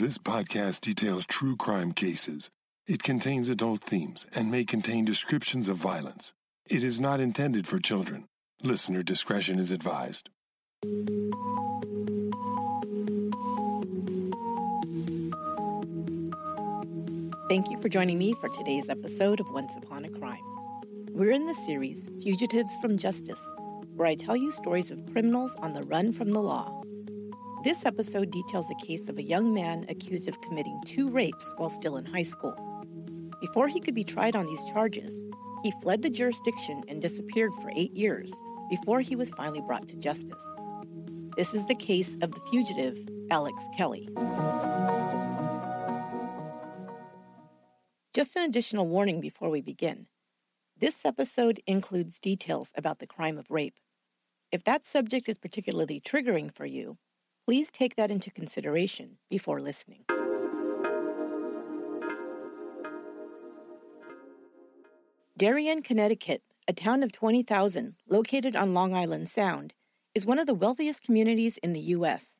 This podcast details true crime cases. It contains adult themes and may contain descriptions of violence. It is not intended for children. Listener discretion is advised. Thank you for joining me for today's episode of Once Upon a Crime. We're in the series Fugitives from Justice, where I tell you stories of criminals on the run from the law. This episode details a case of a young man accused of committing two rapes while still in high school. Before he could be tried on these charges, he fled the jurisdiction and disappeared for eight years before he was finally brought to justice. This is the case of the fugitive Alex Kelly. Just an additional warning before we begin. This episode includes details about the crime of rape. If that subject is particularly triggering for you, please take that into consideration before listening. Darien, Connecticut, a town of 20,000 located on Long Island Sound, is one of the wealthiest communities in the U.S.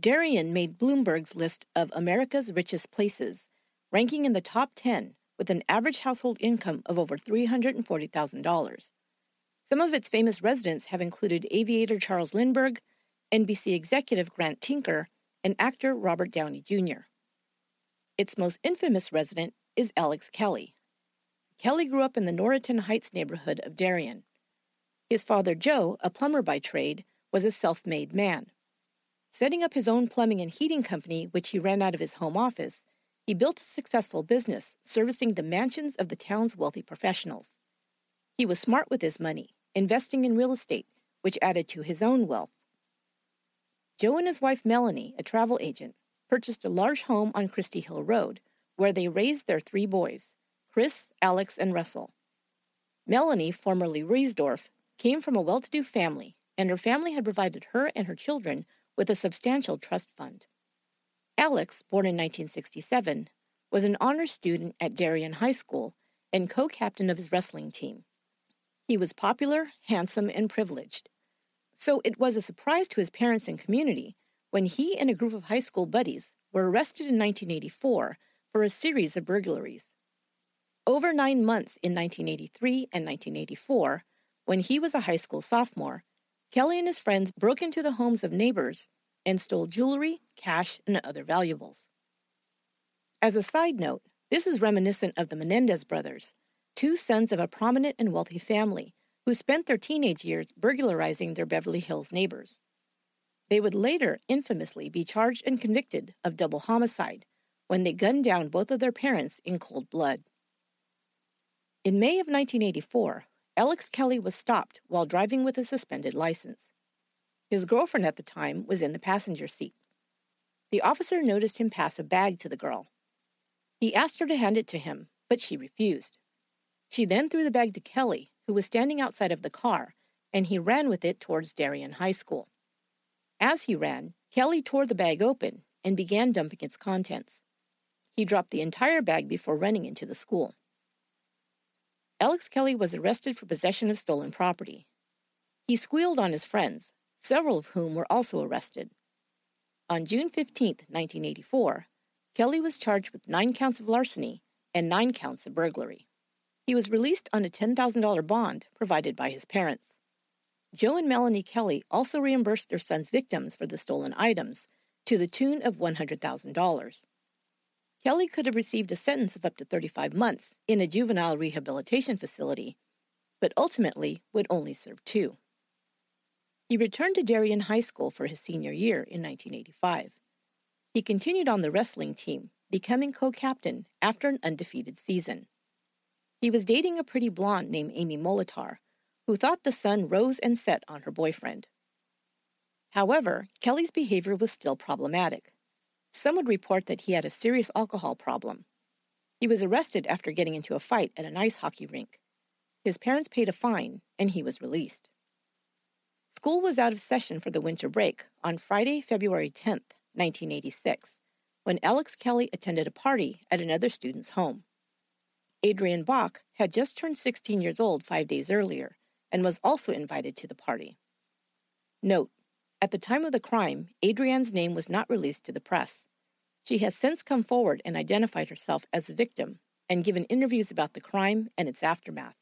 Darien made Bloomberg's list of America's richest places ranking in the top 10 with an average household income of over $340,000. Some of its famous residents have included aviator Charles Lindbergh, NBC executive Grant Tinker, and actor Robert Downey Jr. Its most infamous resident is Alex Kelly. Kelly grew up in the Noroton Heights neighborhood of Darien. His father, Joe, a plumber by trade, was a self made man. Setting up his own plumbing and heating company, which he ran out of his home office, he built a successful business servicing the mansions of the town's wealthy professionals. He was smart with his money, investing in real estate, which added to his own wealth. Joe and his wife Melanie, a travel agent, purchased a large home on Christie Hill Road, where they raised their three boys Chris, Alex, and Russell. Melanie, formerly Riesdorf, came from a well to do family, and her family had provided her and her children with a substantial trust fund. Alex, born in 1967, was an honor student at Darien High School and co captain of his wrestling team. He was popular, handsome, and privileged. So it was a surprise to his parents and community when he and a group of high school buddies were arrested in 1984 for a series of burglaries. Over nine months in 1983 and 1984, when he was a high school sophomore, Kelly and his friends broke into the homes of neighbors and stole jewelry, cash, and other valuables. As a side note, this is reminiscent of the Menendez brothers, two sons of a prominent and wealthy family who spent their teenage years burglarizing their Beverly Hills neighbors. They would later infamously be charged and convicted of double homicide when they gunned down both of their parents in cold blood. In May of 1984, Alex Kelly was stopped while driving with a suspended license. His girlfriend at the time was in the passenger seat. The officer noticed him pass a bag to the girl. He asked her to hand it to him, but she refused. She then threw the bag to Kelly, who was standing outside of the car, and he ran with it towards Darien High School. As he ran, Kelly tore the bag open and began dumping its contents. He dropped the entire bag before running into the school. Alex Kelly was arrested for possession of stolen property. He squealed on his friends, several of whom were also arrested. On June 15, 1984, Kelly was charged with nine counts of larceny and nine counts of burglary. He was released on a $10,000 bond provided by his parents. Joe and Melanie Kelly also reimbursed their son's victims for the stolen items to the tune of $100,000. Kelly could have received a sentence of up to 35 months in a juvenile rehabilitation facility, but ultimately would only serve two. He returned to Darien High School for his senior year in 1985. He continued on the wrestling team, becoming co captain after an undefeated season. He was dating a pretty blonde named Amy Molitor, who thought the sun rose and set on her boyfriend. However, Kelly's behavior was still problematic. Some would report that he had a serious alcohol problem. He was arrested after getting into a fight at an ice hockey rink. His parents paid a fine, and he was released. School was out of session for the winter break on Friday, February 10, 1986, when Alex Kelly attended a party at another student's home. Adrienne Bak had just turned 16 years old five days earlier and was also invited to the party. Note, at the time of the crime, Adrienne's name was not released to the press. She has since come forward and identified herself as the victim and given interviews about the crime and its aftermath.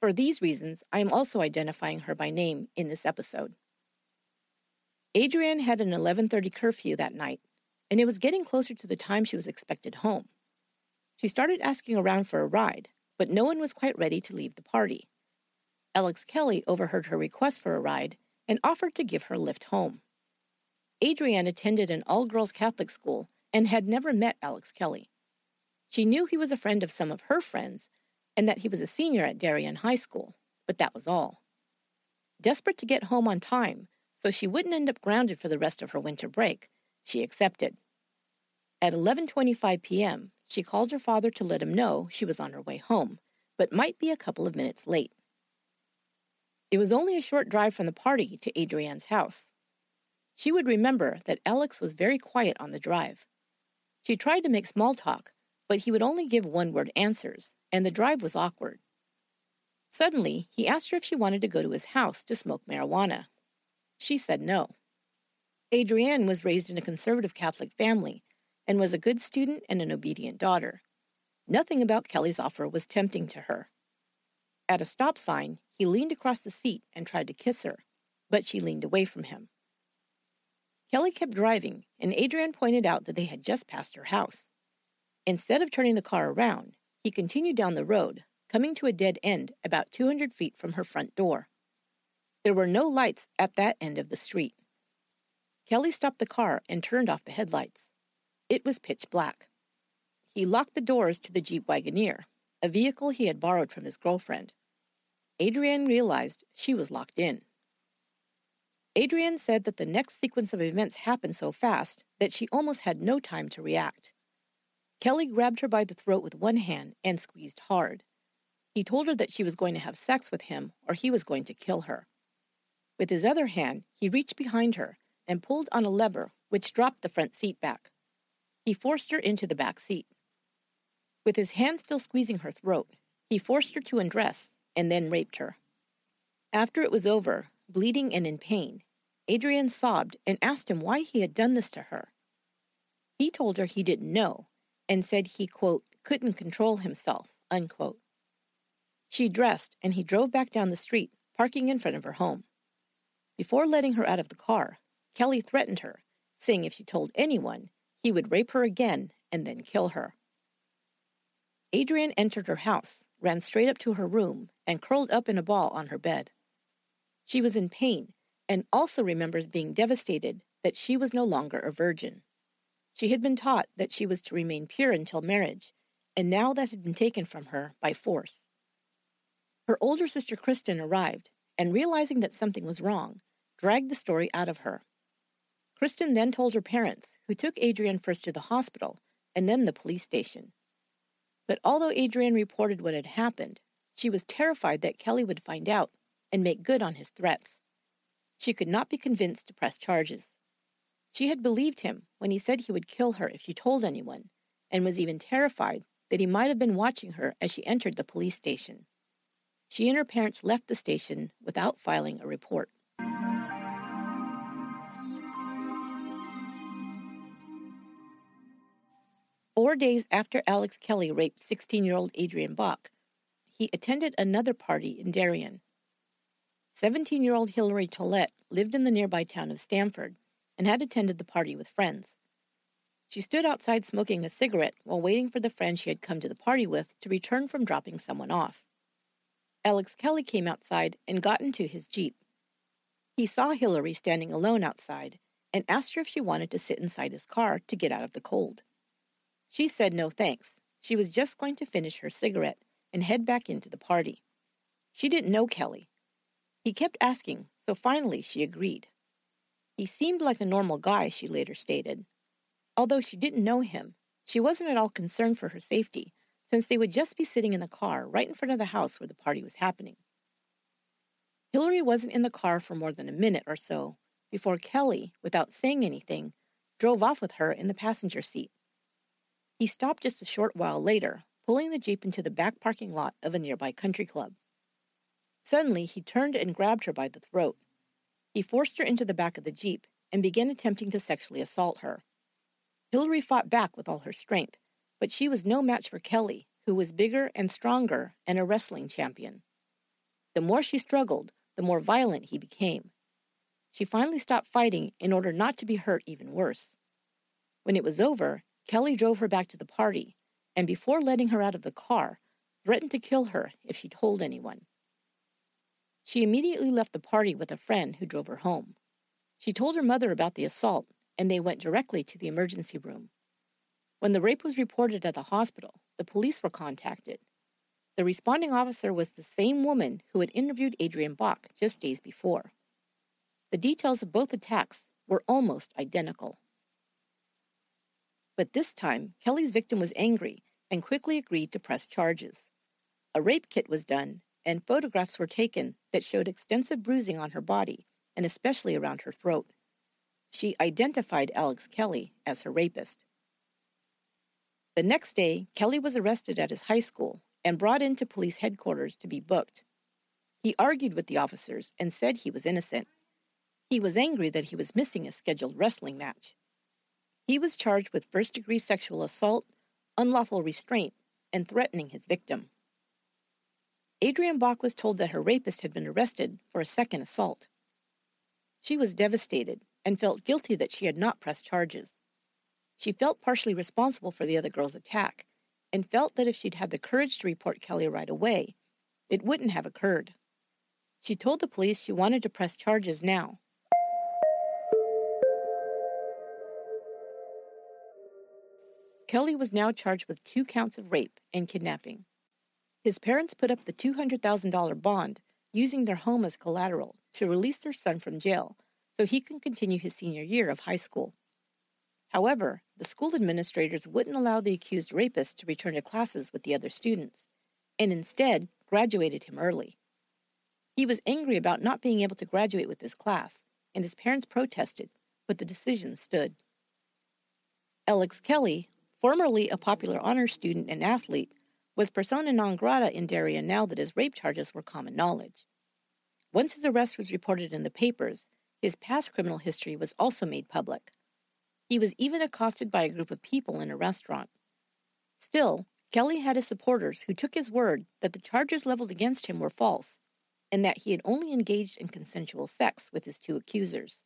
For these reasons, I am also identifying her by name in this episode. Adrienne had an 11:30 curfew that night, and it was getting closer to the time she was expected home. She started asking around for a ride, but no one was quite ready to leave the party. Alex Kelly overheard her request for a ride and offered to give her a lift home. Adrienne attended an all girls Catholic school and had never met Alex Kelly. She knew he was a friend of some of her friends and that he was a senior at Darien High School, but that was all. Desperate to get home on time so she wouldn't end up grounded for the rest of her winter break, she accepted. At 11:25 p.m., she called her father to let him know she was on her way home, but might be a couple of minutes late. It was only a short drive from the party to Adrienne's house. She would remember that Alex was very quiet on the drive. She tried to make small talk, but he would only give one word answers, and the drive was awkward. Suddenly, he asked her if she wanted to go to his house to smoke marijuana. She said no. Adrienne was raised in a conservative Catholic family and was a good student and an obedient daughter. Nothing about Kelly's offer was tempting to her. At a stop sign, he leaned across the seat and tried to kiss her, but she leaned away from him. Kelly kept driving, and Adrienne pointed out that they had just passed her house. Instead of turning the car around, he continued down the road, coming to a dead end about 200 feet from her front door. There were no lights at that end of the street. Kelly stopped the car and turned off the headlights. It was pitch black. He locked the doors to the Jeep Wagoneer, a vehicle he had borrowed from his girlfriend. Adrienne realized she was locked in. Adrienne said that the next sequence of events happened so fast that she almost had no time to react. Kelly grabbed her by the throat with one hand and squeezed hard. He told her that she was going to have sex with him or he was going to kill her. With his other hand, he reached behind her and pulled on a lever which dropped the front seat back. He forced her into the back seat. With his hand still squeezing her throat, he forced her to undress and then raped her. After it was over, bleeding and in pain, Adrienne sobbed and asked him why he had done this to her. He told her he didn't know and said he, quote, couldn't control himself, unquote. She dressed and he drove back down the street, parking in front of her home. Before letting her out of the car, Kelly threatened her, saying if she told anyone, he would rape her again and then kill her. Adrienne entered her house, ran straight up to her room, and curled up in a ball on her bed. She was in pain and also remembers being devastated that she was no longer a virgin. She had been taught that she was to remain pure until marriage, and now that had been taken from her by force. Her older sister Kristen arrived, and realizing that something was wrong, dragged the story out of her. Kristen then told her parents, who took Adrienne first to the hospital and then the police station. But although Adrienne reported what had happened, she was terrified that Kelly would find out and make good on his threats. She could not be convinced to press charges. She had believed him when he said he would kill her if she told anyone, and was even terrified that he might have been watching her as she entered the police station. She and her parents left the station without filing a report. Four days after Alex Kelly raped 16 year old Adrienne Bak, he attended another party in Darien. 17 year old Hilary Tollett lived in the nearby town of Stamford and had attended the party with friends. She stood outside smoking a cigarette while waiting for the friend she had come to the party with to return from dropping someone off. Alex Kelly came outside and got into his Jeep. He saw Hilary standing alone outside and asked her if she wanted to sit inside his car to get out of the cold. She said no thanks. She was just going to finish her cigarette and head back into the party. She didn't know Kelly. He kept asking, so finally she agreed. He seemed like a normal guy, she later stated. Although she didn't know him, she wasn't at all concerned for her safety, since they would just be sitting in the car right in front of the house where the party was happening. Hillary wasn't in the car for more than a minute or so before Kelly, without saying anything, drove off with her in the passenger seat. He stopped just a short while later, pulling the Jeep into the back parking lot of a nearby country club. Suddenly, he turned and grabbed her by the throat. He forced her into the back of the Jeep and began attempting to sexually assault her. Hillary fought back with all her strength, but she was no match for Kelly, who was bigger and stronger and a wrestling champion. The more she struggled, the more violent he became. She finally stopped fighting in order not to be hurt even worse. When it was over, Kelly drove her back to the party, and before letting her out of the car, threatened to kill her if she told anyone. She immediately left the party with a friend who drove her home. She told her mother about the assault, and they went directly to the emergency room. When the rape was reported at the hospital, the police were contacted. The responding officer was the same woman who had interviewed Adrienne Bak just days before. The details of both attacks were almost identical. But this time, Kelly's victim was angry and quickly agreed to press charges. A rape kit was done, and photographs were taken that showed extensive bruising on her body, and especially around her throat. She identified Alex Kelly as her rapist. The next day, Kelly was arrested at his high school and brought into police headquarters to be booked. He argued with the officers and said he was innocent. He was angry that he was missing a scheduled wrestling match. He was charged with first degree sexual assault, unlawful restraint, and threatening his victim. Adrienne Bak was told that her rapist had been arrested for a second assault. She was devastated and felt guilty that she had not pressed charges. She felt partially responsible for the other girl's attack and felt that if she'd had the courage to report Kelly right away, it wouldn't have occurred. She told the police she wanted to press charges now. Kelly was now charged with two counts of rape and kidnapping. His parents put up the $200,000 bond using their home as collateral to release their son from jail so he can continue his senior year of high school. However, the school administrators wouldn't allow the accused rapist to return to classes with the other students, and instead graduated him early. He was angry about not being able to graduate with his class, and his parents protested, but the decision stood. Alex Kelly, formerly a popular honor student and athlete, was persona non grata in Darien now that his rape charges were common knowledge. Once his arrest was reported in the papers, his past criminal history was also made public. He was even accosted by a group of people in a restaurant. Still, Kelly had his supporters who took his word that the charges leveled against him were false and that he had only engaged in consensual sex with his two accusers.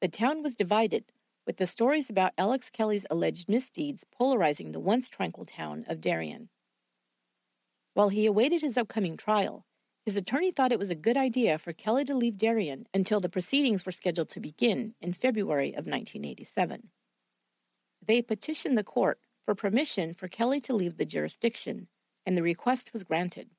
The town was divided, with the stories about Alex Kelly's alleged misdeeds polarizing the once tranquil town of Darien. While he awaited his upcoming trial, his attorney thought it was a good idea for Kelly to leave Darien until the proceedings were scheduled to begin in February of 1987. They petitioned the court for permission for Kelly to leave the jurisdiction, and the request was granted.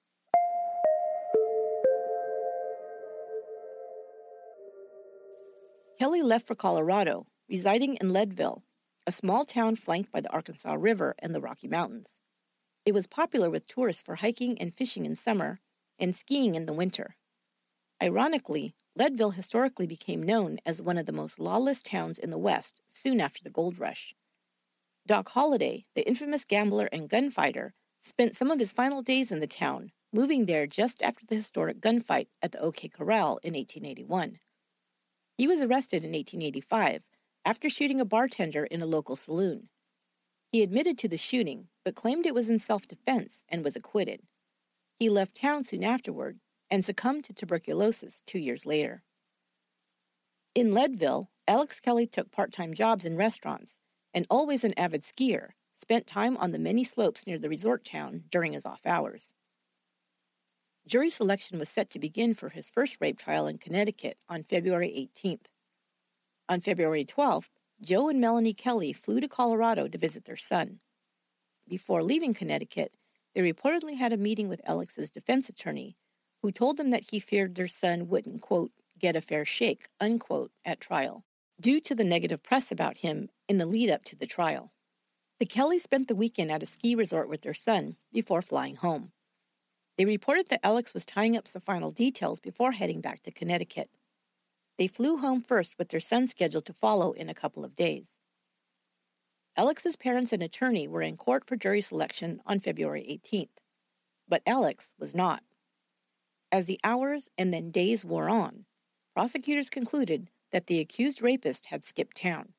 Kelly left for Colorado, residing in Leadville, a small town flanked by the Arkansas River and the Rocky Mountains. It was popular with tourists for hiking and fishing in summer and skiing in the winter. Ironically, Leadville historically became known as one of the most lawless towns in the West soon after the gold rush. Doc Holliday, the infamous gambler and gunfighter, spent some of his final days in the town, moving there just after the historic gunfight at the OK Corral in 1881. He was arrested in 1885 after shooting a bartender in a local saloon. He admitted to the shooting, but claimed it was in self defense and was acquitted. He left town soon afterward and succumbed to tuberculosis two years later. In Leadville, Alex Kelly took part time jobs in restaurants and, always an avid skier, spent time on the many slopes near the resort town during his off hours. Jury selection was set to begin for his first rape trial in Connecticut on February 18th. On February 12th, Joe and Melanie Kelly flew to Colorado to visit their son. Before leaving Connecticut, they reportedly had a meeting with Alex's defense attorney, who told them that he feared their son wouldn't, quote, get a fair shake, unquote, at trial, due to the negative press about him in the lead up to the trial. The Kellys spent the weekend at a ski resort with their son before flying home. They reported that Alex was tying up some final details before heading back to Connecticut. They flew home first with their son scheduled to follow in a couple of days. Alex's parents and attorney were in court for jury selection on February 18th, but Alex was not. As the hours and then days wore on, prosecutors concluded that the accused rapist had skipped town.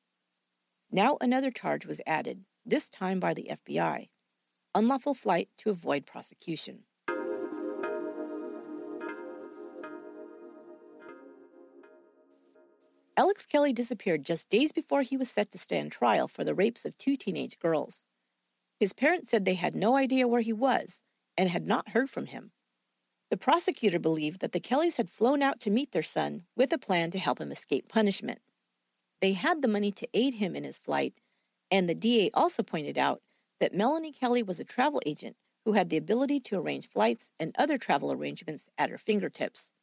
Now another charge was added, this time by the FBI unlawful flight to avoid prosecution. Alex Kelly disappeared just days before he was set to stand trial for the rapes of two teenage girls. His parents said they had no idea where he was and had not heard from him. The prosecutor believed that the Kellys had flown out to meet their son with a plan to help him escape punishment. They had the money to aid him in his flight, and the DA also pointed out that Melanie Kelly was a travel agent who had the ability to arrange flights and other travel arrangements at her fingertips.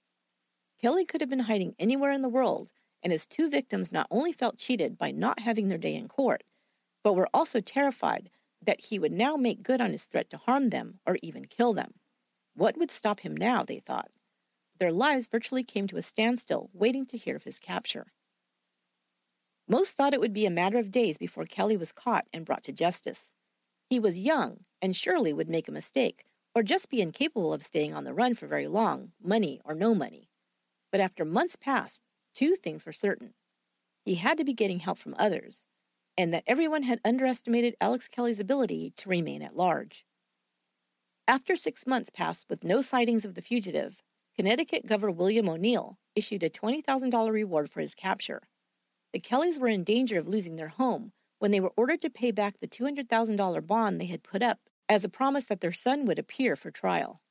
Kelly could have been hiding anywhere in the world, and his two victims not only felt cheated by not having their day in court, but were also terrified that he would now make good on his threat to harm them or even kill them. What would stop him now, they thought? Their lives virtually came to a standstill, waiting to hear of his capture. Most thought it would be a matter of days before Kelly was caught and brought to justice. He was young and surely would make a mistake, or just be incapable of staying on the run for very long, money or no money. But after months passed, two things were certain. He had to be getting help from others, and that everyone had underestimated Alex Kelly's ability to remain at large. After six months passed with no sightings of the fugitive, Connecticut Governor William O'Neill issued a $20,000 reward for his capture. The Kellys were in danger of losing their home when they were ordered to pay back the $200,000 bond they had put up as a promise that their son would appear for trial.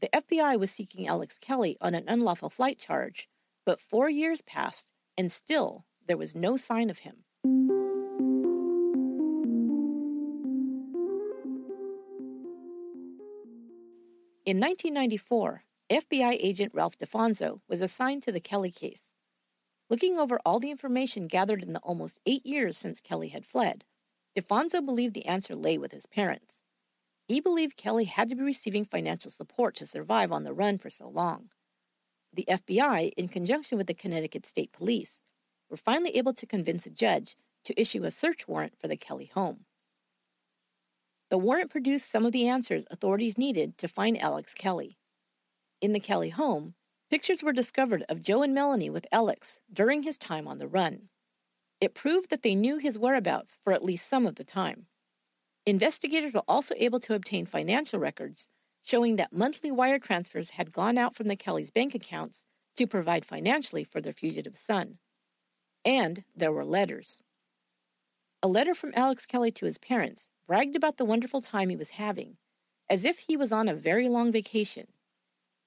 The FBI was seeking Alex Kelly on an unlawful flight charge, but four years passed and still there was no sign of him. In 1994, FBI agent Ralph DeFonso was assigned to the Kelly case. Looking over all the information gathered in the almost eight years since Kelly had fled, DeFonso believed the answer lay with his parents. He believed Kelly had to be receiving financial support to survive on the run for so long. The FBI, in conjunction with the Connecticut State Police, were finally able to convince a judge to issue a search warrant for the Kelly home. The warrant produced some of the answers authorities needed to find Alex Kelly. In the Kelly home, Pictures were discovered of Joe and Melanie with Alex during his time on the run. It proved that they knew his whereabouts for at least some of the time. Investigators were also able to obtain financial records showing that monthly wire transfers had gone out from the Kellys' bank accounts to provide financially for their fugitive son. And there were letters. A letter from Alex Kelly to his parents bragged about the wonderful time he was having, as if he was on a very long vacation.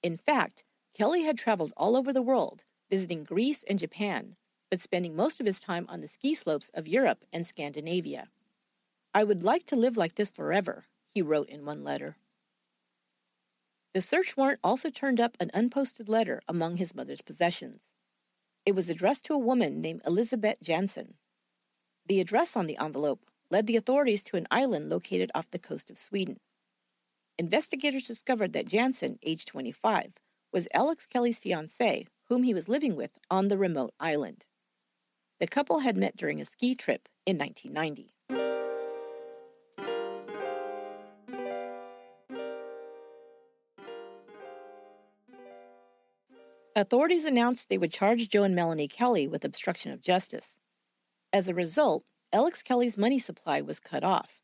In fact, Kelly had traveled all over the world, visiting Greece and Japan, but spending most of his time on the ski slopes of Europe and Scandinavia. I would like to live like this forever, he wrote in one letter. The search warrant also turned up an unposted letter among his mother's possessions. It was addressed to a woman named Elizabeth Jansen. The address on the envelope led the authorities to an island located off the coast of Sweden. Investigators discovered that Jansen, age 25, was Alex Kelly's fiancée, whom he was living with on the remote island. The couple had met during a ski trip in 1990. Authorities announced they would charge Joe and Melanie Kelly with obstruction of justice. As a result, Alex Kelly's money supply was cut off.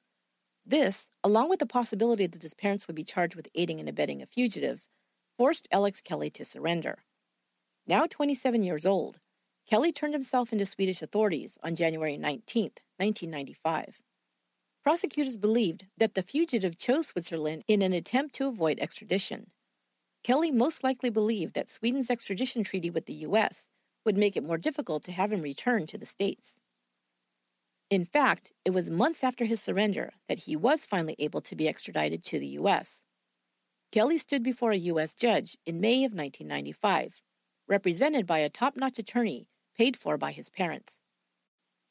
This, along with the possibility that his parents would be charged with aiding and abetting a fugitive, forced Alex Kelly to surrender. Now 27 years old, Kelly turned himself into Swedish authorities on January 19, 1995. Prosecutors believed that the fugitive chose Switzerland in an attempt to avoid extradition. Kelly most likely believed that Sweden's extradition treaty with the U.S. would make it more difficult to have him return to the States. In fact, it was months after his surrender that he was finally able to be extradited to the U.S. Kelly stood before a U.S. judge in May of 1995, represented by a top notch attorney paid for by his parents.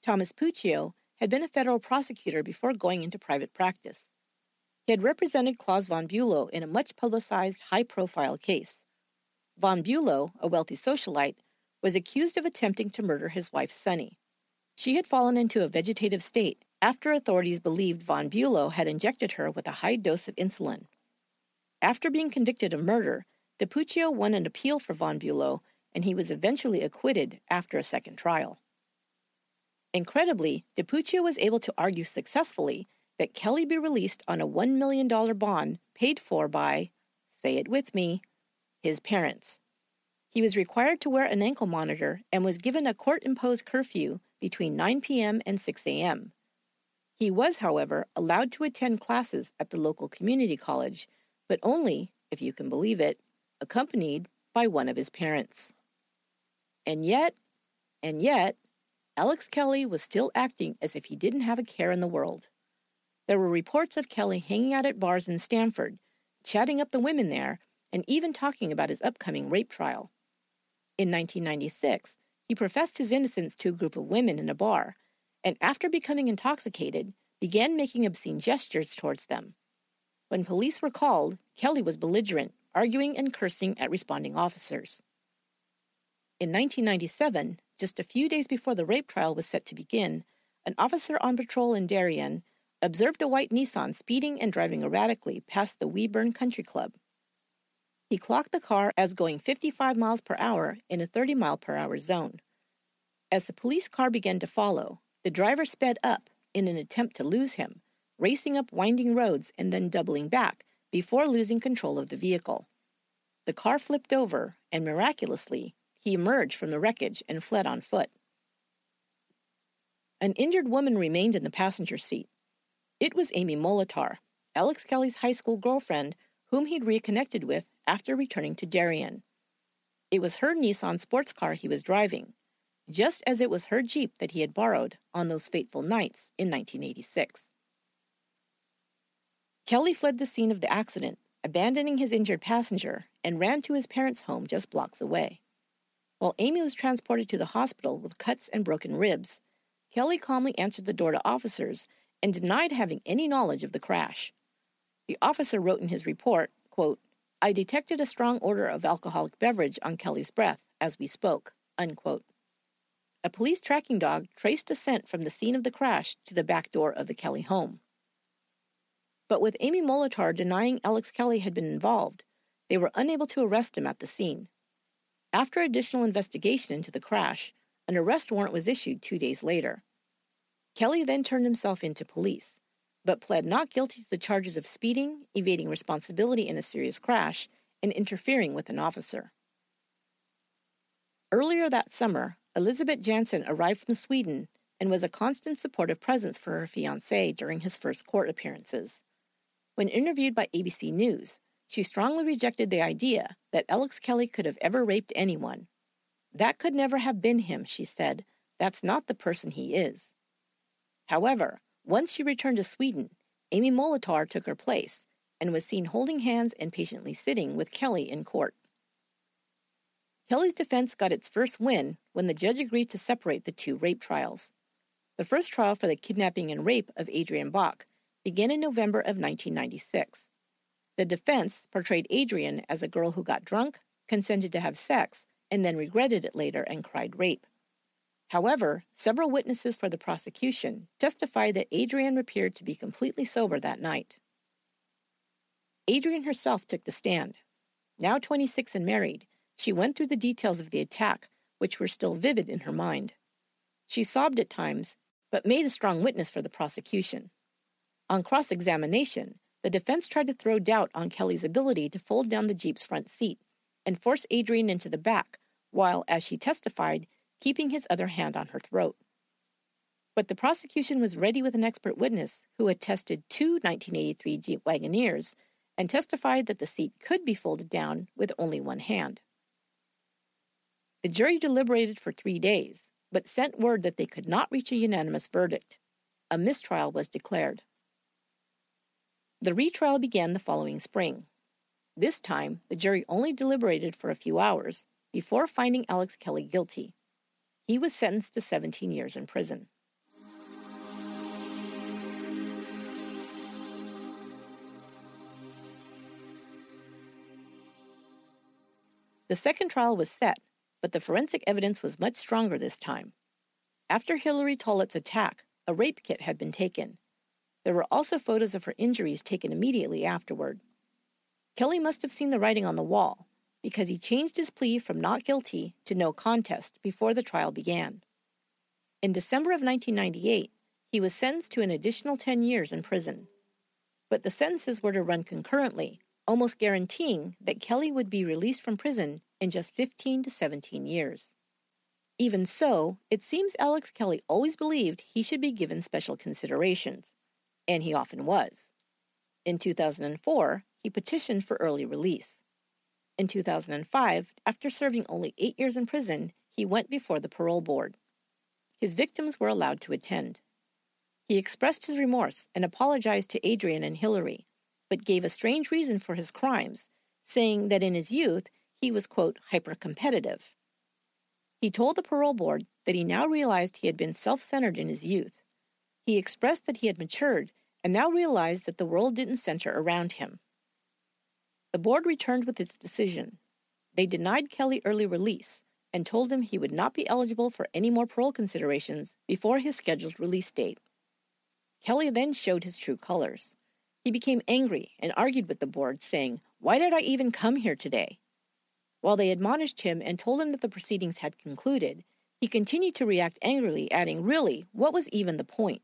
Thomas Puccio had been a federal prosecutor before going into private practice. He had represented Klaus von Bülow in a much publicized, high profile case. Von Bülow, a wealthy socialite, was accused of attempting to murder his wife Sunny. She had fallen into a vegetative state after authorities believed von Bülow had injected her with a high dose of insulin. After being convicted of murder, DePuccio won an appeal for von Bülow, and he was eventually acquitted after a second trial. Incredibly, DiPuccio was able to argue successfully that Kelly be released on a $1 million bond paid for by, say it with me, his parents. He was required to wear an ankle monitor and was given a court imposed curfew between 9 p.m. and 6 a.m. He was, however, allowed to attend classes at the local community college, but only, if you can believe it, accompanied by one of his parents. And yet, and yet, Alex Kelly was still acting as if he didn't have a care in the world. There were reports of Kelly hanging out at bars in Stamford, chatting up the women there, and even talking about his upcoming rape trial. In 1996, he professed his innocence to a group of women in a bar, and after becoming intoxicated, began making obscene gestures towards them. When police were called, Kelly was belligerent, arguing and cursing at responding officers. In 1997, just a few days before the rape trial was set to begin, an officer on patrol in Darien observed a white Nissan speeding and driving erratically past the Wee Burn Country Club. He clocked the car as going 55 miles per hour in a 30 mile per hour zone. As the police car began to follow, the driver sped up in an attempt to lose him, racing up winding roads and then doubling back before losing control of the vehicle. The car flipped over, and miraculously, he emerged from the wreckage and fled on foot. An injured woman remained in the passenger seat. It was Amy Molitor, Alex Kelly's high school girlfriend, whom he'd reconnected with after returning to Darien. It was her Nissan sports car he was driving, just as it was her Jeep that he had borrowed on those fateful nights in 1986. Kelly fled the scene of the accident, abandoning his injured passenger, and ran to his parents' home just blocks away. While Amy was transported to the hospital with cuts and broken ribs, Kelly calmly answered the door to officers and denied having any knowledge of the crash. The officer wrote in his report, quote, I detected a strong odor of alcoholic beverage on Kelly's breath as we spoke. Unquote. A police tracking dog traced a scent from the scene of the crash to the back door of the Kelly home. But with Amy Molitor denying Alex Kelly had been involved, they were unable to arrest him at the scene. After additional investigation into the crash, an arrest warrant was issued two days later. Kelly then turned himself in to police but pled not guilty to the charges of speeding, evading responsibility in a serious crash, and interfering with an officer. Earlier that summer, Elizabeth Jansen arrived from Sweden and was a constant supportive presence for her fiancé during his first court appearances. When interviewed by ABC News, she strongly rejected the idea that Alex Kelly could have ever raped anyone. That could never have been him, she said. That's not the person he is. However, once she returned to Sweden, Amy Molitor took her place and was seen holding hands and patiently sitting with Kelly in court. Kelly's defense got its first win when the judge agreed to separate the two rape trials. The first trial for the kidnapping and rape of Adrienne Bak began in November of 1996. The defense portrayed Adrienne as a girl who got drunk, consented to have sex, and then regretted it later and cried rape. However, several witnesses for the prosecution testified that Adrienne appeared to be completely sober that night. Adrienne herself took the stand. Now 26 and married, she went through the details of the attack, which were still vivid in her mind. She sobbed at times, but made a strong witness for the prosecution. On cross examination, the defense tried to throw doubt on Kelly's ability to fold down the Jeep's front seat and force Adrienne into the back, while, as she testified, keeping his other hand on her throat. But the prosecution was ready with an expert witness who had tested two 1983 Jeep Wagoneers and testified that the seat could be folded down with only one hand. The jury deliberated for three days, but sent word that they could not reach a unanimous verdict. A mistrial was declared. The retrial began the following spring. This time, the jury only deliberated for a few hours before finding Alex Kelly guilty. He was sentenced to 17 years in prison. The second trial was set, but the forensic evidence was much stronger this time. After Hilary Tollett's attack, a rape kit had been taken. There were also photos of her injuries taken immediately afterward. Kelly must have seen the writing on the wall because he changed his plea from not guilty to no contest before the trial began. In December of 1998, he was sentenced to an additional 10 years in prison. But the sentences were to run concurrently, almost guaranteeing that Kelly would be released from prison in just 15 to 17 years. Even so, it seems Alex Kelly always believed he should be given special considerations, and he often was. In 2004, he petitioned for early release. In 2005, after serving only eight years in prison, he went before the parole board. His victims were allowed to attend. He expressed his remorse and apologized to Adrienne and Hillary, but gave a strange reason for his crimes, saying that in his youth he was, quote, hyper-competitive. He told the parole board that he now realized he had been self centered in his youth. He expressed that he had matured and now realized that the world didn't center around him. The board returned with its decision. They denied Kelly early release and told him he would not be eligible for any more parole considerations before his scheduled release date. Kelly then showed his true colors. He became angry and argued with the board, saying, Why did I even come here today? While they admonished him and told him that the proceedings had concluded, he continued to react angrily, adding, Really, what was even the point?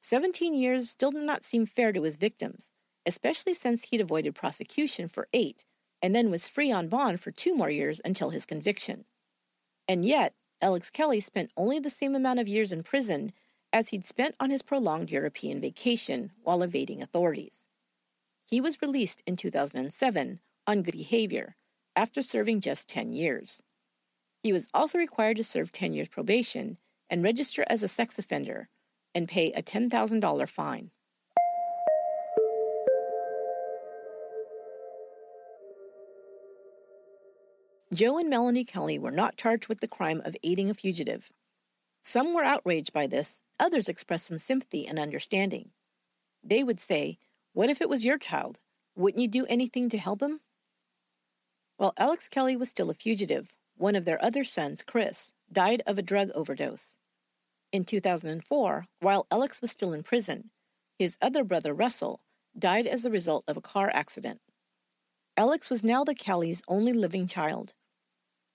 Seventeen years still did not seem fair to his victims, especially since he'd avoided prosecution for eight and then was free on bond for two more years until his conviction. And yet, Alex Kelly spent only the same amount of years in prison as he'd spent on his prolonged European vacation while evading authorities. He was released in 2007 on good behavior after serving just 10 years. He was also required to serve 10 years probation and register as a sex offender and pay a $10,000 fine. Joe and Melanie Kelly were not charged with the crime of aiding a fugitive. Some were outraged by this, others expressed some sympathy and understanding. They would say, What if it was your child? Wouldn't you do anything to help him? While Alex Kelly was still a fugitive, one of their other sons, Chris, died of a drug overdose. In 2004, while Alex was still in prison, his other brother, Russell, died as a result of a car accident. Alex was now the Kellys' only living child.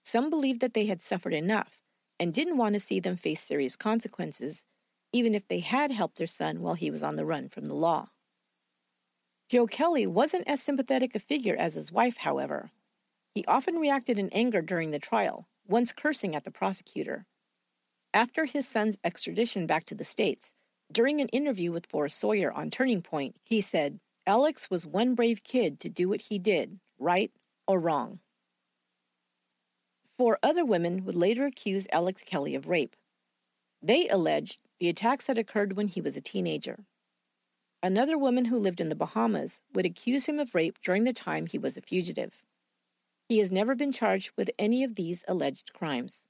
Some believed that they had suffered enough and didn't want to see them face serious consequences, even if they had helped their son while he was on the run from the law. Joe Kelly wasn't as sympathetic a figure as his wife, however. He often reacted in anger during the trial, once cursing at the prosecutor. After his son's extradition back to the States, during an interview with Forrest Sawyer on Turning Point, he said, Alex was one brave kid to do what he did, right or wrong. Four other women would later accuse Alex Kelly of rape. They alleged the attacks had occurred when he was a teenager. Another woman who lived in the Bahamas would accuse him of rape during the time he was a fugitive. He has never been charged with any of these alleged crimes.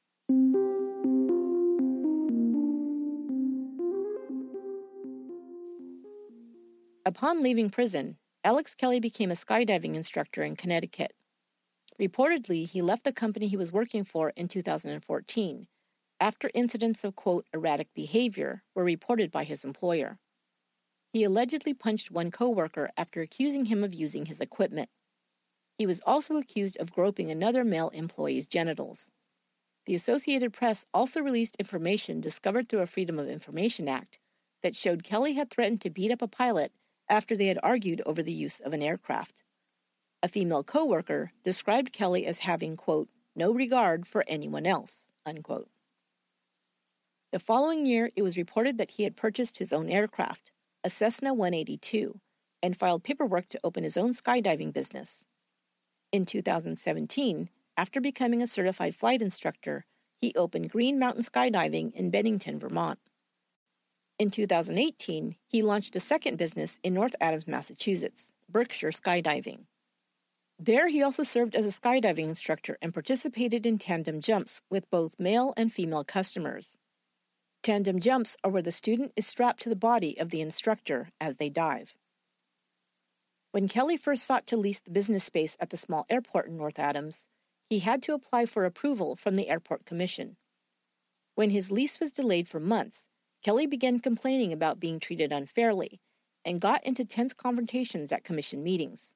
Upon leaving prison, Alex Kelly became a skydiving instructor in Connecticut. Reportedly, he left the company he was working for in 2014 after incidents of, quote, erratic behavior were reported by his employer. He allegedly punched one coworker after accusing him of using his equipment. He was also accused of groping another male employee's genitals. The Associated Press also released information discovered through a Freedom of Information Act that showed Kelly had threatened to beat up a pilot after they had argued over the use of an aircraft. A female coworker described Kelly as having, quote, no regard for anyone else, unquote. The following year, it was reported that he had purchased his own aircraft, a Cessna 182, and filed paperwork to open his own skydiving business. In 2017, after becoming a certified flight instructor, he opened Green Mountain Skydiving in Bennington, Vermont. In 2018, he launched a second business in North Adams, Massachusetts, Berkshire Skydiving. There, he also served as a skydiving instructor and participated in tandem jumps with both male and female customers. Tandem jumps are where the student is strapped to the body of the instructor as they dive. When Kelly first sought to lease the business space at the small airport in North Adams, he had to apply for approval from the Airport Commission. When his lease was delayed for months, Kelly began complaining about being treated unfairly and got into tense confrontations at commission meetings.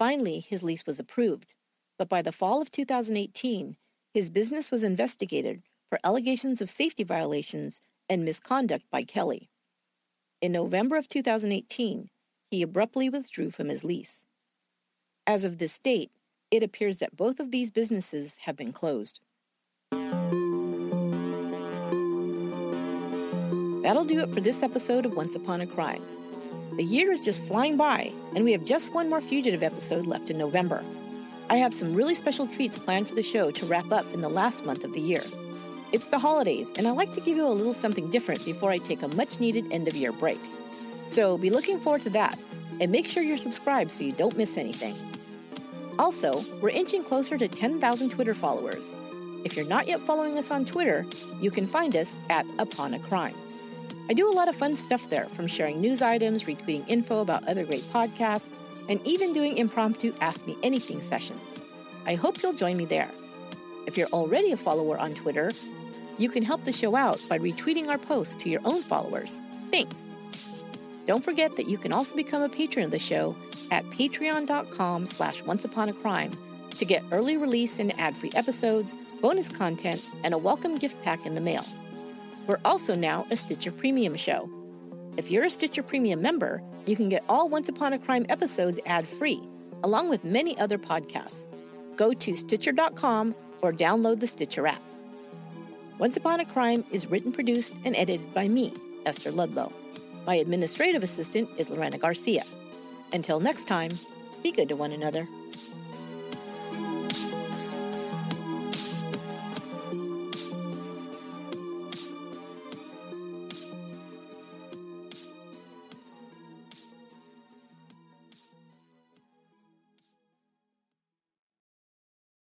Finally, his lease was approved, but by the fall of 2018, his business was investigated for allegations of safety violations and misconduct by Kelly. In November of 2018, he abruptly withdrew from his lease. As of this date, it appears that both of these businesses have been closed. That'll do it for this episode of Once Upon a Crime. The year is just flying by, and we have just one more fugitive episode left in November. I have some really special treats planned for the show to wrap up in the last month of the year. It's the holidays, and I like to give you a little something different before I take a much needed end of year break. So be looking forward to that, and make sure you're subscribed so you don't miss anything. Also, we're inching closer to 10,000 Twitter followers. If you're not yet following us on Twitter, you can find us at Upon a Crime. I do a lot of fun stuff there, from sharing news items, retweeting info about other great podcasts, and even doing impromptu Ask Me Anything sessions. I hope you'll join me there. If you're already a follower on Twitter, you can help the show out by retweeting our posts to your own followers. Thanks. Don't forget that you can also become a patron of the show at patreon.com slash onceuponacrime to get early release and ad-free episodes, bonus content, and a welcome gift pack in the mail. We're also now a Stitcher Premium show. If you're a Stitcher Premium member, you can get all Once Upon a Crime episodes ad-free, along with many other podcasts. Go to Stitcher.com or download the Stitcher app. Once Upon a Crime is written, produced, and edited by me, Esther Ludlow. My administrative assistant is Lorena Garcia. Until next time, be good to one another.